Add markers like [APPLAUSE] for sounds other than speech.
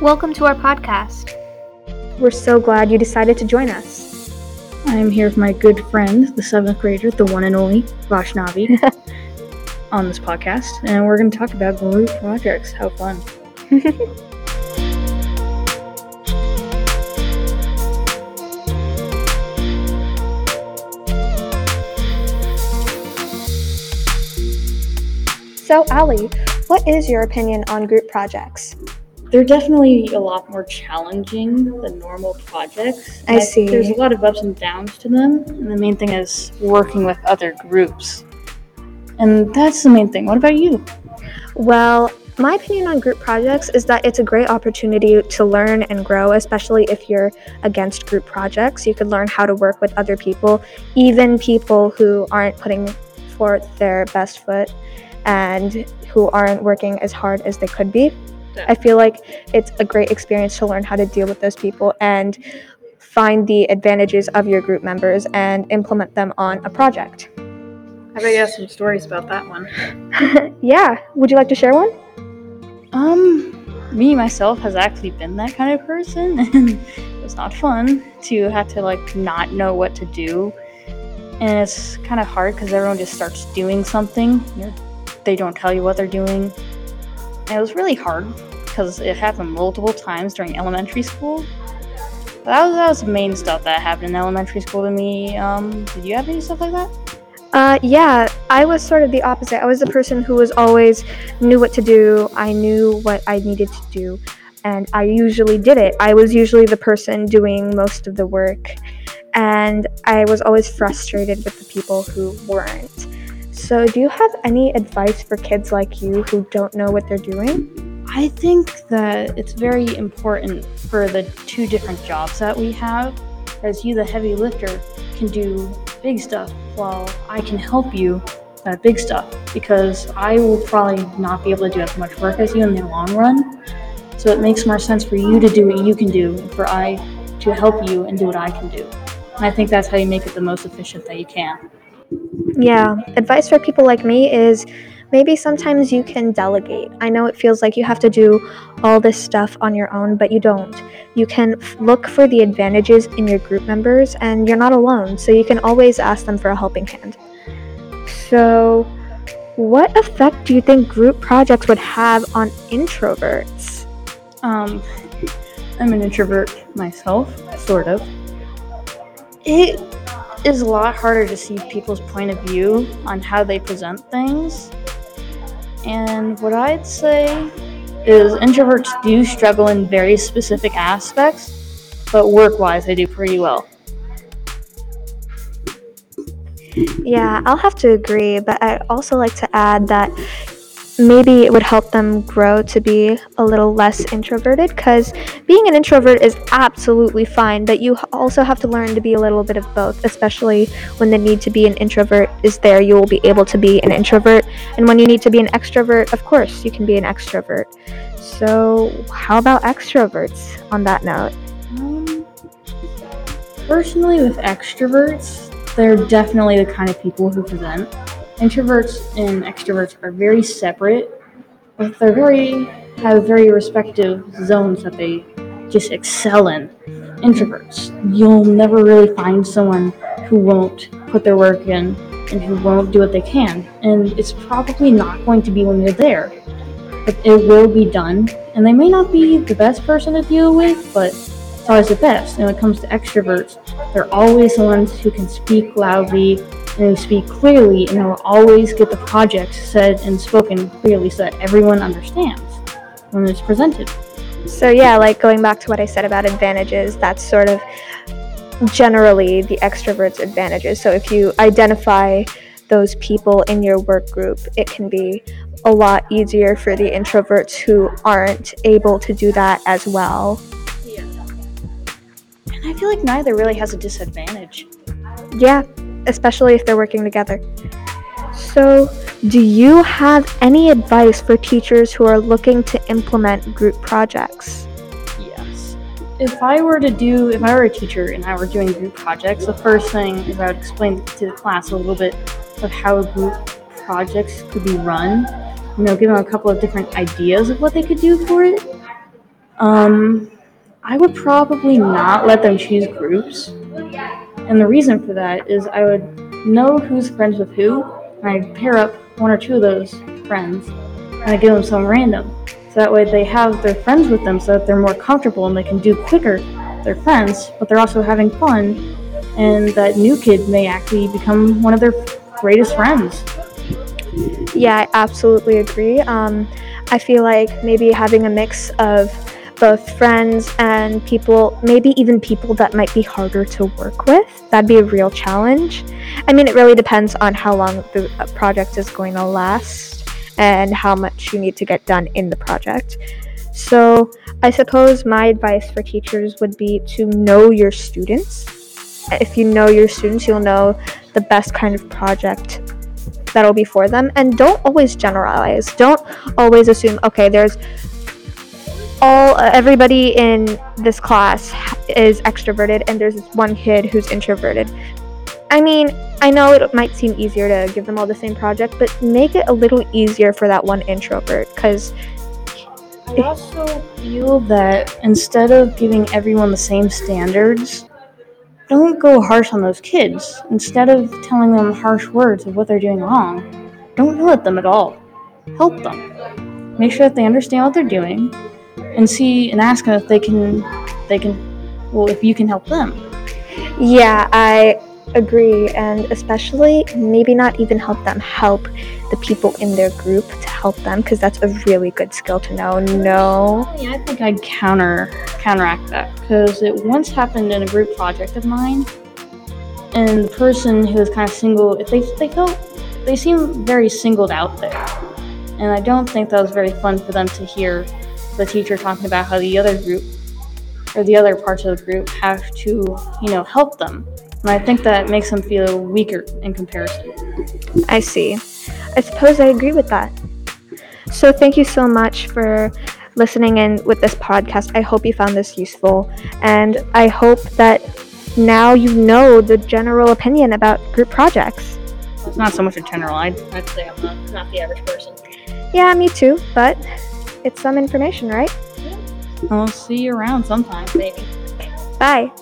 Welcome to our podcast. We're so glad you decided to join us. I'm here with my good friend, the seventh grader, the one and only Vaishnavi, [LAUGHS] on this podcast, and we're going to talk about group projects. How fun! So, Ally, what is your opinion on group projects? They're definitely a lot more challenging than normal projects. I And see. There's a lot of ups and downs to them, and the main thing is working with other groups. And that's the main thing. What about you? Well, my opinion on group projects is that it's a great opportunity to learn and grow, especially if you're against group projects. You could learn how to work with other people, even people who aren't putting forth their best foot and who aren't working as hard as they could be. I feel like it's a great experience to learn how to deal with those people and find the advantages of your group members and implement them on a project. I bet you have some stories about that one. [LAUGHS] yeah, would you like to share one? Um, me myself has actually been that kind of person, [LAUGHS] and it's not fun to have to like not know what to do, and it's kind of hard because everyone just starts doing something. You're, they don't tell you what they're doing, and it was really hard because it happened multiple times during elementary school. But that was that was the main stuff that happened in elementary school to me. Um, did you have any stuff like that? Uh, yeah, I was sort of the opposite. I was the person who was always knew what to do. I knew what I needed to do, and I usually did it. I was usually the person doing most of the work, and I was always frustrated with the people who weren't. So, do you have any advice for kids like you who don't know what they're doing? I think that it's very important for the two different jobs that we have, as you, the heavy lifter, can do big stuff while I can help you with big stuff because I will probably not be able to do as much work as you in the long run. So it makes more sense for you to do what you can do and for I to help you and do what I can do. And I think that's how you make it the most efficient that you can. Yeah, advice for people like me is maybe sometimes you can delegate. I know it feels like you have to do all this stuff on your own, but you don't. You can f- look for the advantages in your group members, and you're not alone, so you can always ask them for a helping hand. So, what effect do you think group projects would have on introverts? Um, I'm an introvert myself, sort of. It is a lot harder to see people's point of view on how they present things. And what I'd say is introverts do struggle in very specific aspects, but work wise, they do pretty well. Yeah, I'll have to agree, but I'd also like to add that maybe it would help them grow to be a little less introverted because being an introvert is absolutely fine, but you also have to learn to be a little bit of both, especially when the need to be an introvert is there. You will be able to be an introvert, and when you need to be an extrovert, of course, you can be an extrovert. So, how about extroverts on that note? Um, personally, with extroverts, they're definitely the kind of people who present. Introverts and extroverts are very separate, but they're very have very respective zones that they just excel in. Introverts, you'll never really find someone who won't put their work in and who won't do what they can, and it's probably not going to be when you're there. But it will be done, and they may not be the best person to deal with, but it's always the best. And when it comes to extroverts, they're always the ones who can speak loudly and who speak clearly, and they'll always get the project said and spoken clearly so that everyone understands when it's presented. So, yeah, like going back to what I said about advantages, that's sort of generally the extrovert's advantages. So, if you identify those people in your work group, it can be a lot easier for the introverts who aren't able to do that as well. And I feel like neither really has a disadvantage. Yeah, especially if they're working together. So, do you have any advice for teachers who are looking to implement group projects? Yes. If I were to do, if I were a teacher and I were doing group projects, the first thing is I would explain to the class a little bit of how group projects could be run. You know, give them a couple of different ideas of what they could do for it. Um, I would probably not let them choose groups. And the reason for that is I would know who's friends with who, and I'd pair up one or two of those friends, and I'd give them some random. So that way they have their friends with them so that they're more comfortable and they can do quicker their friends, but they're also having fun, and that new kid may actually become one of their greatest friends. Yeah, I absolutely agree. Um, I feel like maybe having a mix of both friends and people, maybe even people that might be harder to work with, that'd be a real challenge. I mean, it really depends on how long the uh, project is going to last and how much you need to get done in the project. So, I suppose my advice for teachers would be to know your students. If you know your students, you'll know the best kind of project that'll be for them. And don't always generalize. Don't always assume, okay, there's all uh, everybody in this class is extroverted and there's this one kid who's introverted. I mean, I know it might seem easier to give them all the same project, but make it a little easier for that one introvert cuz I also feel that instead of giving everyone the same standards, don't go harsh on those kids. Instead of telling them harsh words of what they're doing wrong, don't yell at them at all. Help them. Make sure that they understand what they're doing and see and ask them if they can they can well if you can help them. Yeah, I agree and especially maybe not even help them help the people in their group to help them because that's a really good skill to know. No. Yeah, I think I'd counter counteract that because it once happened in a group project of mine, and the person who was kind of single, if they they felt they seem very singled out there, and I don't think that was very fun for them to hear the teacher talking about how the other group or the other parts of the group have to, you know, help them. And I think that makes them feel weaker in comparison. I see. I suppose I agree with that. So, thank you so much for listening in with this podcast. I hope you found this useful, and I hope that now you know the general opinion about group projects. It's not so much a general. I'd, I'd say I'm not, not the average person. Yeah, me too, but it's some information, right? I'll see you around sometime, maybe. Bye.